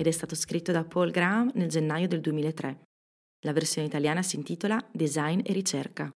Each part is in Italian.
ed è stato scritto da Paul Graham nel gennaio del 2003. La versione italiana si intitola Design e ricerca.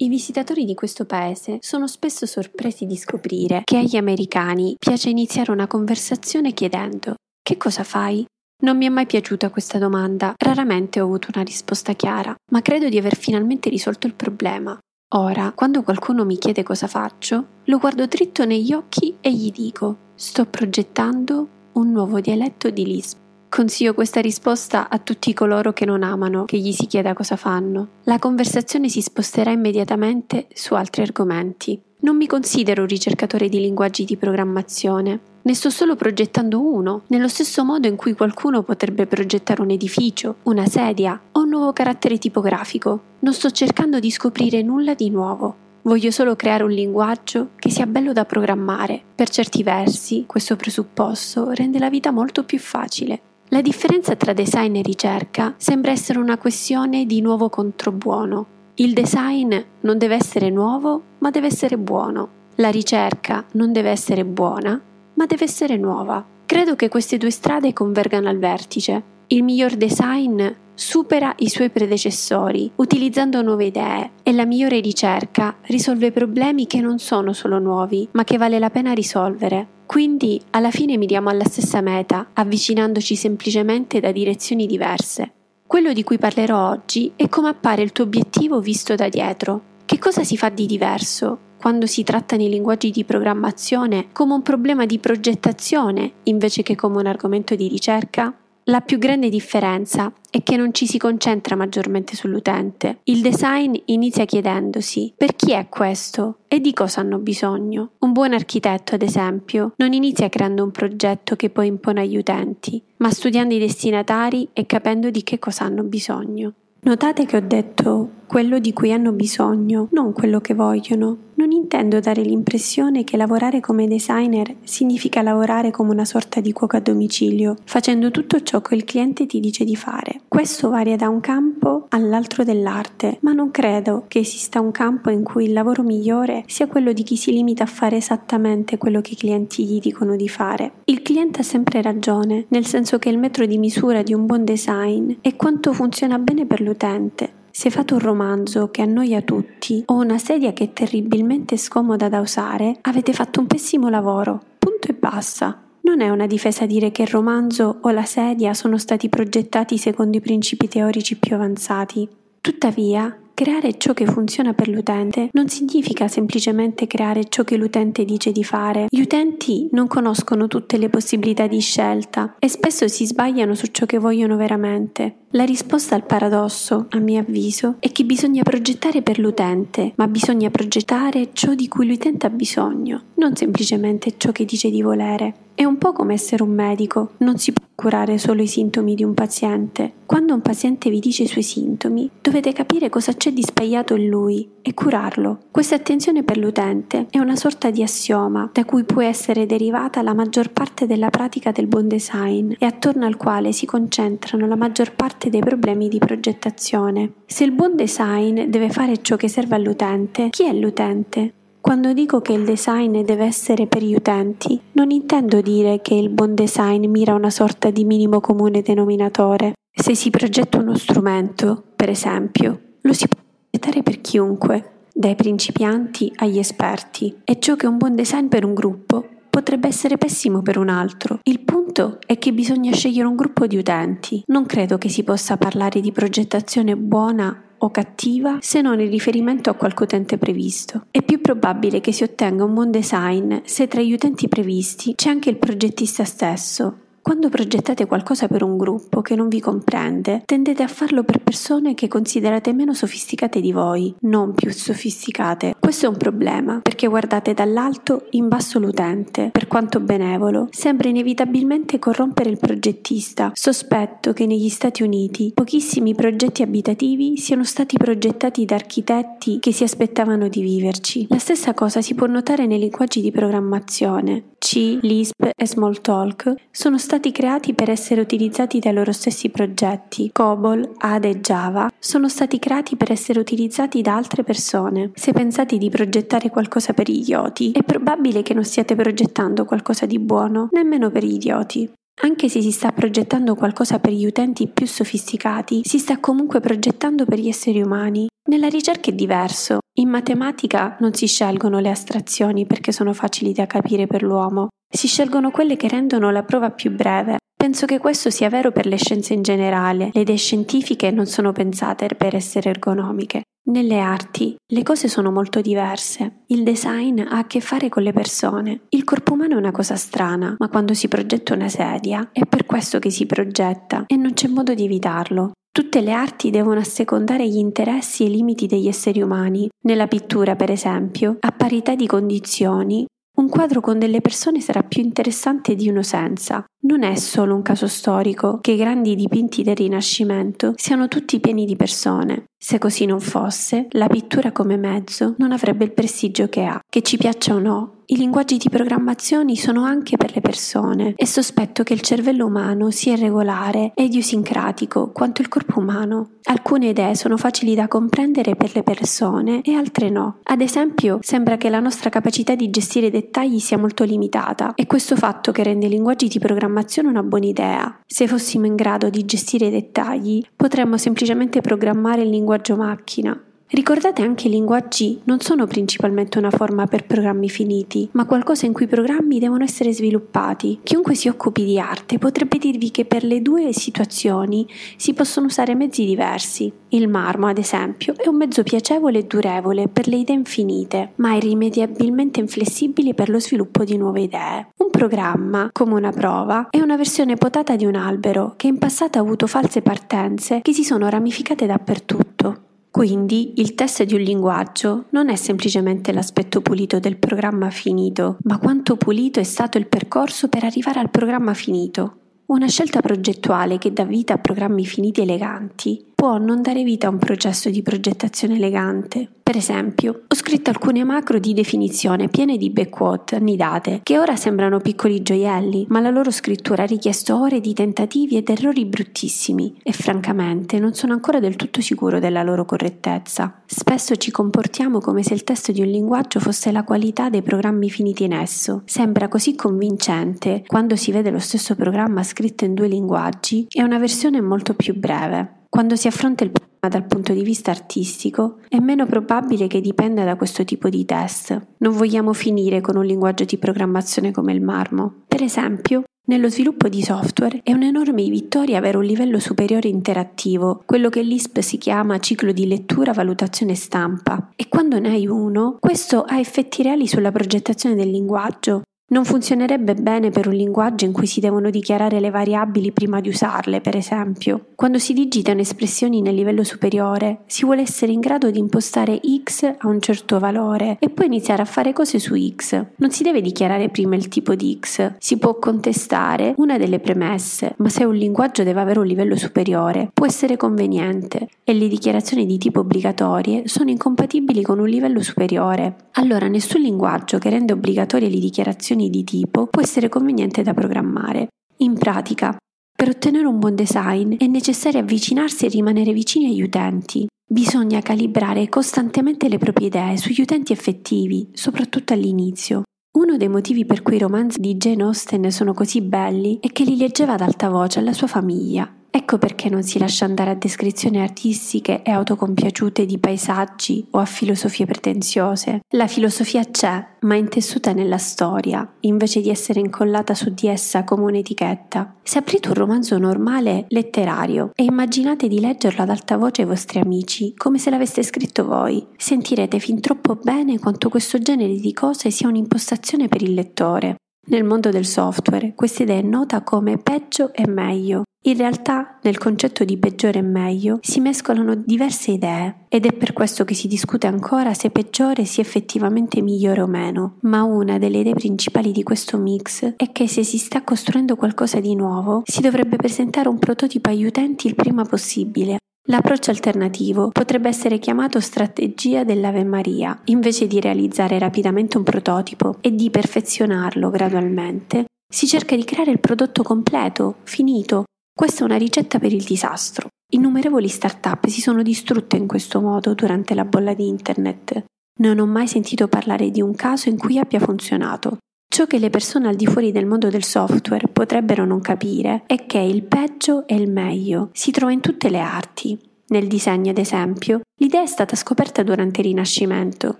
I visitatori di questo paese sono spesso sorpresi di scoprire che agli americani piace iniziare una conversazione chiedendo Che cosa fai? Non mi è mai piaciuta questa domanda, raramente ho avuto una risposta chiara, ma credo di aver finalmente risolto il problema. Ora, quando qualcuno mi chiede cosa faccio, lo guardo dritto negli occhi e gli dico Sto progettando un nuovo dialetto di Lisp. Consiglio questa risposta a tutti coloro che non amano che gli si chieda cosa fanno. La conversazione si sposterà immediatamente su altri argomenti. Non mi considero un ricercatore di linguaggi di programmazione, ne sto solo progettando uno, nello stesso modo in cui qualcuno potrebbe progettare un edificio, una sedia o un nuovo carattere tipografico. Non sto cercando di scoprire nulla di nuovo. Voglio solo creare un linguaggio che sia bello da programmare. Per certi versi, questo presupposto rende la vita molto più facile. La differenza tra design e ricerca sembra essere una questione di nuovo contro buono. Il design non deve essere nuovo, ma deve essere buono. La ricerca non deve essere buona, ma deve essere nuova. Credo che queste due strade convergano al vertice. Il miglior design supera i suoi predecessori utilizzando nuove idee e la migliore ricerca risolve problemi che non sono solo nuovi, ma che vale la pena risolvere. Quindi alla fine miriamo alla stessa meta, avvicinandoci semplicemente da direzioni diverse. Quello di cui parlerò oggi è come appare il tuo obiettivo visto da dietro. Che cosa si fa di diverso quando si tratta nei linguaggi di programmazione come un problema di progettazione invece che come un argomento di ricerca? La più grande differenza è che non ci si concentra maggiormente sull'utente. Il design inizia chiedendosi per chi è questo e di cosa hanno bisogno. Un buon architetto, ad esempio, non inizia creando un progetto che poi impone agli utenti, ma studiando i destinatari e capendo di che cosa hanno bisogno. Notate che ho detto quello di cui hanno bisogno, non quello che vogliono. Non intendo dare l'impressione che lavorare come designer significa lavorare come una sorta di cuoco a domicilio, facendo tutto ciò che il cliente ti dice di fare. Questo varia da un campo all'altro dell'arte, ma non credo che esista un campo in cui il lavoro migliore sia quello di chi si limita a fare esattamente quello che i clienti gli dicono di fare. Il cliente ha sempre ragione, nel senso che il metro di misura di un buon design è quanto funziona bene per l'utente se fate un romanzo che annoia tutti o una sedia che è terribilmente scomoda da usare, avete fatto un pessimo lavoro. Punto e basta. Non è una difesa dire che il romanzo o la sedia sono stati progettati secondo i principi teorici più avanzati. Tuttavia, Creare ciò che funziona per l'utente non significa semplicemente creare ciò che l'utente dice di fare. Gli utenti non conoscono tutte le possibilità di scelta e spesso si sbagliano su ciò che vogliono veramente. La risposta al paradosso, a mio avviso, è che bisogna progettare per l'utente, ma bisogna progettare ciò di cui l'utente ha bisogno, non semplicemente ciò che dice di volere. È un po' come essere un medico, non si può curare solo i sintomi di un paziente. Quando un paziente vi dice i suoi sintomi, dovete capire cosa c'è di sbagliato in lui e curarlo. Questa attenzione per l'utente è una sorta di assioma da cui può essere derivata la maggior parte della pratica del buon design e attorno al quale si concentrano la maggior parte dei problemi di progettazione. Se il buon design deve fare ciò che serve all'utente, chi è l'utente? Quando dico che il design deve essere per gli utenti, non intendo dire che il buon design mira a una sorta di minimo comune denominatore. Se si progetta uno strumento, per esempio, lo si può progettare per chiunque, dai principianti agli esperti, e ciò che è un buon design per un gruppo potrebbe essere pessimo per un altro. Il punto è che bisogna scegliere un gruppo di utenti. Non credo che si possa parlare di progettazione buona o cattiva se non in riferimento a qualche utente previsto. È più probabile che si ottenga un buon design se tra gli utenti previsti c'è anche il progettista stesso. Quando progettate qualcosa per un gruppo che non vi comprende, tendete a farlo per persone che considerate meno sofisticate di voi, non più sofisticate. Questo è un problema, perché guardate dall'alto in basso l'utente, per quanto benevolo, sembra inevitabilmente corrompere il progettista. Sospetto che negli Stati Uniti pochissimi progetti abitativi siano stati progettati da architetti che si aspettavano di viverci. La stessa cosa si può notare nei linguaggi di programmazione. C, Lisp e Smalltalk sono stati creati per essere utilizzati dai loro stessi progetti. COBOL, ADE e Java sono stati creati per essere utilizzati da altre persone. Se pensate di progettare qualcosa per idioti, è probabile che non stiate progettando qualcosa di buono, nemmeno per idioti. Anche se si sta progettando qualcosa per gli utenti più sofisticati, si sta comunque progettando per gli esseri umani. Nella ricerca è diverso. In matematica non si scelgono le astrazioni perché sono facili da capire per l'uomo, si scelgono quelle che rendono la prova più breve. Penso che questo sia vero per le scienze in generale. Le idee scientifiche non sono pensate per essere ergonomiche. Nelle arti le cose sono molto diverse. Il design ha a che fare con le persone. Il corpo umano è una cosa strana, ma quando si progetta una sedia è per questo che si progetta e non c'è modo di evitarlo. Tutte le arti devono assecondare gli interessi e i limiti degli esseri umani. Nella pittura, per esempio, a parità di condizioni, un quadro con delle persone sarà più interessante di uno senza. Non è solo un caso storico che i grandi dipinti del Rinascimento siano tutti pieni di persone. Se così non fosse, la pittura come mezzo non avrebbe il prestigio che ha. Che ci piaccia o no, i linguaggi di programmazione sono anche per le persone e sospetto che il cervello umano sia irregolare e idiosincratico quanto il corpo umano. Alcune idee sono facili da comprendere per le persone e altre no. Ad esempio, sembra che la nostra capacità di gestire i dettagli sia molto limitata e questo fatto che rende i linguaggi di programmazione una buona idea. Se fossimo in grado di gestire i dettagli, potremmo semplicemente programmare il linguaggio macchina Ricordate anche i linguaggi non sono principalmente una forma per programmi finiti, ma qualcosa in cui i programmi devono essere sviluppati. Chiunque si occupi di arte potrebbe dirvi che per le due situazioni si possono usare mezzi diversi. Il marmo, ad esempio, è un mezzo piacevole e durevole per le idee infinite, ma irrimediabilmente inflessibile per lo sviluppo di nuove idee. Un programma, come una prova, è una versione potata di un albero che in passato ha avuto false partenze che si sono ramificate dappertutto. Quindi il test di un linguaggio non è semplicemente l'aspetto pulito del programma finito, ma quanto pulito è stato il percorso per arrivare al programma finito. Una scelta progettuale che dà vita a programmi finiti eleganti può non dare vita a un processo di progettazione elegante. Per esempio, ho scritto alcune macro di definizione piene di backquote annidate, che ora sembrano piccoli gioielli, ma la loro scrittura ha richiesto ore di tentativi ed errori bruttissimi e francamente non sono ancora del tutto sicuro della loro correttezza. Spesso ci comportiamo come se il testo di un linguaggio fosse la qualità dei programmi finiti in esso. Sembra così convincente quando si vede lo stesso programma scritto in due linguaggi e una versione molto più breve. Quando si affronta il problema dal punto di vista artistico, è meno probabile che dipenda da questo tipo di test. Non vogliamo finire con un linguaggio di programmazione come il marmo. Per esempio, nello sviluppo di software è un'enorme vittoria avere un livello superiore interattivo, quello che l'ISP si chiama ciclo di lettura, valutazione e stampa. E quando ne hai uno, questo ha effetti reali sulla progettazione del linguaggio, non funzionerebbe bene per un linguaggio in cui si devono dichiarare le variabili prima di usarle, per esempio. Quando si digitano espressioni nel livello superiore, si vuole essere in grado di impostare x a un certo valore e poi iniziare a fare cose su x. Non si deve dichiarare prima il tipo di x, si può contestare una delle premesse, ma se un linguaggio deve avere un livello superiore, può essere conveniente e le dichiarazioni di tipo obbligatorie sono incompatibili con un livello superiore. Allora nessun linguaggio che rende obbligatorie le dichiarazioni operazioni di tipo può essere conveniente da programmare. In pratica, per ottenere un buon design è necessario avvicinarsi e rimanere vicini agli utenti. Bisogna calibrare costantemente le proprie idee sugli utenti effettivi, soprattutto all'inizio. Uno dei motivi per cui i romanzi di Jane Austen sono così belli è che li leggeva ad alta voce alla sua famiglia Ecco perché non si lascia andare a descrizioni artistiche e autocompiaciute di paesaggi o a filosofie pretenziose. La filosofia c'è, ma è intessuta nella storia, invece di essere incollata su di essa come un'etichetta. Se aprite un romanzo normale, letterario, e immaginate di leggerlo ad alta voce ai vostri amici, come se l'aveste scritto voi, sentirete fin troppo bene quanto questo genere di cose sia un'impostazione per il lettore. Nel mondo del software questa idea è nota come peggio e meglio. In realtà nel concetto di peggiore e meglio si mescolano diverse idee ed è per questo che si discute ancora se peggiore sia effettivamente migliore o meno. Ma una delle idee principali di questo mix è che se si sta costruendo qualcosa di nuovo si dovrebbe presentare un prototipo agli utenti il prima possibile L'approccio alternativo potrebbe essere chiamato strategia dell'Ave Maria. Invece di realizzare rapidamente un prototipo e di perfezionarlo gradualmente, si cerca di creare il prodotto completo, finito. Questa è una ricetta per il disastro. Innumerevoli start-up si sono distrutte in questo modo durante la bolla di Internet. Non ho mai sentito parlare di un caso in cui abbia funzionato. Ciò che le persone al di fuori del mondo del software potrebbero non capire è che il peggio e il meglio si trova in tutte le arti. Nel disegno, ad esempio, l'idea è stata scoperta durante il Rinascimento.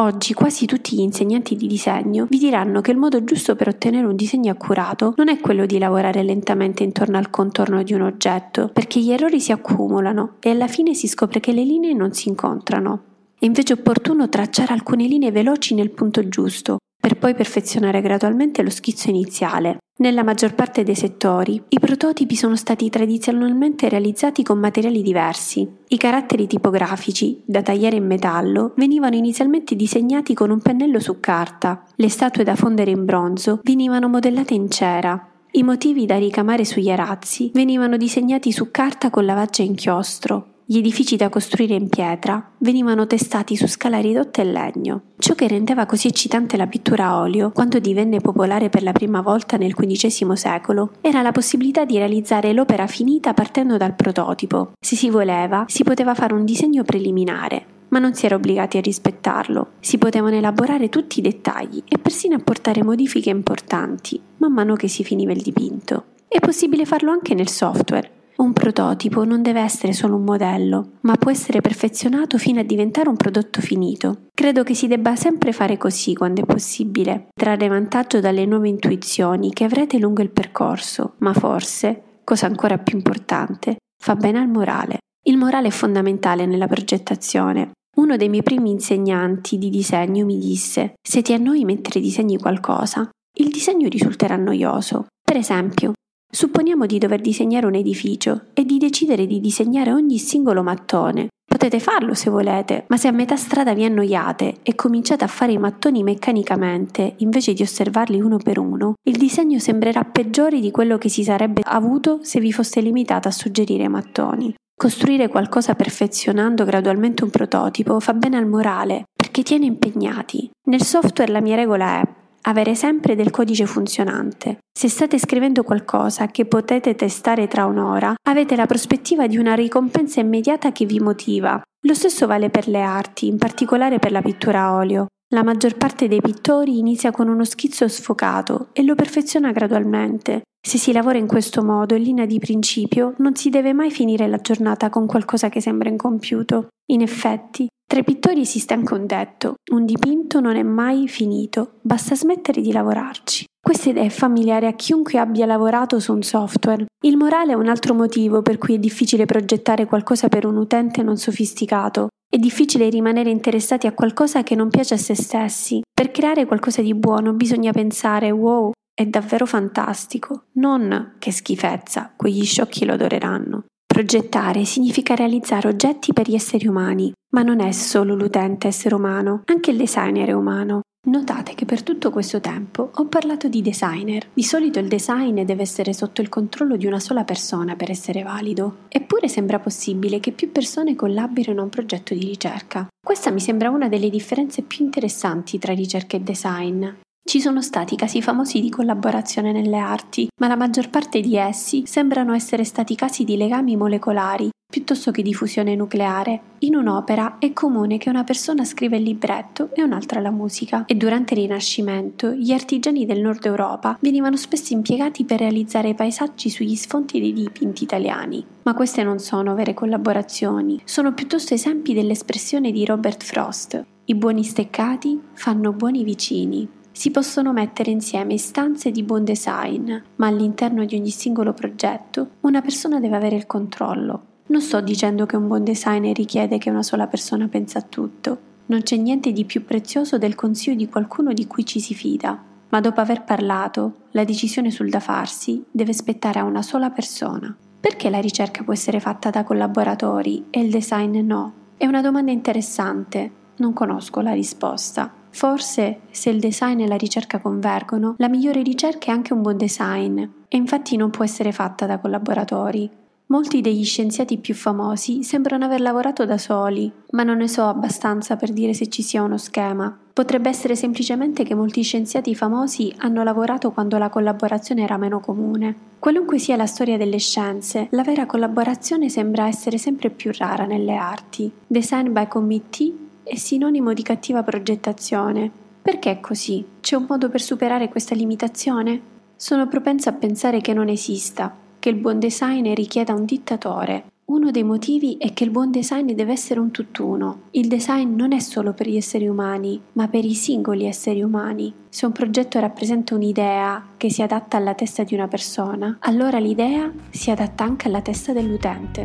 Oggi quasi tutti gli insegnanti di disegno vi diranno che il modo giusto per ottenere un disegno accurato non è quello di lavorare lentamente intorno al contorno di un oggetto, perché gli errori si accumulano e alla fine si scopre che le linee non si incontrano. È invece opportuno tracciare alcune linee veloci nel punto giusto, per poi perfezionare gradualmente lo schizzo iniziale. Nella maggior parte dei settori, i prototipi sono stati tradizionalmente realizzati con materiali diversi. I caratteri tipografici, da tagliare in metallo, venivano inizialmente disegnati con un pennello su carta. Le statue da fondere in bronzo venivano modellate in cera. I motivi da ricamare sugli arazzi venivano disegnati su carta con lavaggio a inchiostro. Gli edifici da costruire in pietra venivano testati su scala ridotta e legno. Ciò che rendeva così eccitante la pittura a olio, quando divenne popolare per la prima volta nel XV secolo, era la possibilità di realizzare l'opera finita partendo dal prototipo. Se si voleva, si poteva fare un disegno preliminare, ma non si era obbligati a rispettarlo. Si potevano elaborare tutti i dettagli e persino apportare modifiche importanti man mano che si finiva il dipinto. È possibile farlo anche nel software. Un prototipo non deve essere solo un modello, ma può essere perfezionato fino a diventare un prodotto finito. Credo che si debba sempre fare così quando è possibile, trarre vantaggio dalle nuove intuizioni che avrete lungo il percorso, ma forse, cosa ancora più importante, fa bene al morale. Il morale è fondamentale nella progettazione. Uno dei miei primi insegnanti di disegno mi disse: Se ti annoi mentre disegni qualcosa, il disegno risulterà noioso. Per esempio, Supponiamo di dover disegnare un edificio e di decidere di disegnare ogni singolo mattone. Potete farlo se volete, ma se a metà strada vi annoiate e cominciate a fare i mattoni meccanicamente invece di osservarli uno per uno, il disegno sembrerà peggiore di quello che si sarebbe avuto se vi foste limitata a suggerire mattoni. Costruire qualcosa perfezionando gradualmente un prototipo fa bene al morale, perché tiene impegnati. Nel software la mia regola è avere sempre del codice funzionante. Se state scrivendo qualcosa che potete testare tra un'ora, avete la prospettiva di una ricompensa immediata che vi motiva. Lo stesso vale per le arti, in particolare per la pittura a olio. La maggior parte dei pittori inizia con uno schizzo sfocato e lo perfeziona gradualmente. Se si lavora in questo modo, in linea di principio, non si deve mai finire la giornata con qualcosa che sembra incompiuto. In effetti, tra i pittori esiste anche un detto, un dipinto non è mai finito, basta smettere di lavorarci. Questa idea è familiare a chiunque abbia lavorato su un software. Il morale è un altro motivo per cui è difficile progettare qualcosa per un utente non sofisticato. È difficile rimanere interessati a qualcosa che non piace a se stessi. Per creare qualcosa di buono bisogna pensare wow, è davvero fantastico, non che schifezza, quegli sciocchi lo adoreranno. Progettare significa realizzare oggetti per gli esseri umani, ma non è solo l'utente essere umano, anche il designer è umano. Notate che per tutto questo tempo ho parlato di designer. Di solito il design deve essere sotto il controllo di una sola persona per essere valido. Eppure sembra possibile che più persone collaborino a un progetto di ricerca. Questa mi sembra una delle differenze più interessanti tra ricerca e design. Ci sono stati casi famosi di collaborazione nelle arti, ma la maggior parte di essi sembrano essere stati casi di legami molecolari piuttosto che di fusione nucleare. In un'opera è comune che una persona scriva il libretto e un'altra la musica e durante il Rinascimento gli artigiani del nord Europa venivano spesso impiegati per realizzare paesaggi sugli sfondi dei dipinti italiani. Ma queste non sono vere collaborazioni, sono piuttosto esempi dell'espressione di Robert Frost. I buoni steccati fanno buoni vicini. Si possono mettere insieme istanze di buon design, ma all'interno di ogni singolo progetto una persona deve avere il controllo. Non sto dicendo che un buon designer richiede che una sola persona pensa a tutto. Non c'è niente di più prezioso del consiglio di qualcuno di cui ci si fida. ma dopo aver parlato, la decisione sul da farsi deve spettare a una sola persona. Perché la ricerca può essere fatta da collaboratori e il design no? È una domanda interessante, non conosco la risposta. Forse, se il design e la ricerca convergono, la migliore ricerca è anche un buon design, e infatti non può essere fatta da collaboratori. Molti degli scienziati più famosi sembrano aver lavorato da soli, ma non ne so abbastanza per dire se ci sia uno schema. Potrebbe essere semplicemente che molti scienziati famosi hanno lavorato quando la collaborazione era meno comune. Qualunque sia la storia delle scienze, la vera collaborazione sembra essere sempre più rara nelle arti. Design by committee è sinonimo di cattiva progettazione. Perché è così? C'è un modo per superare questa limitazione? Sono propensa a pensare che non esista, che il buon design richieda un dittatore. Uno dei motivi è che il buon design deve essere un tutt'uno. Il design non è solo per gli esseri umani, ma per i singoli esseri umani. Se un progetto rappresenta un'idea che si adatta alla testa di una persona, allora l'idea si adatta anche alla testa dell'utente.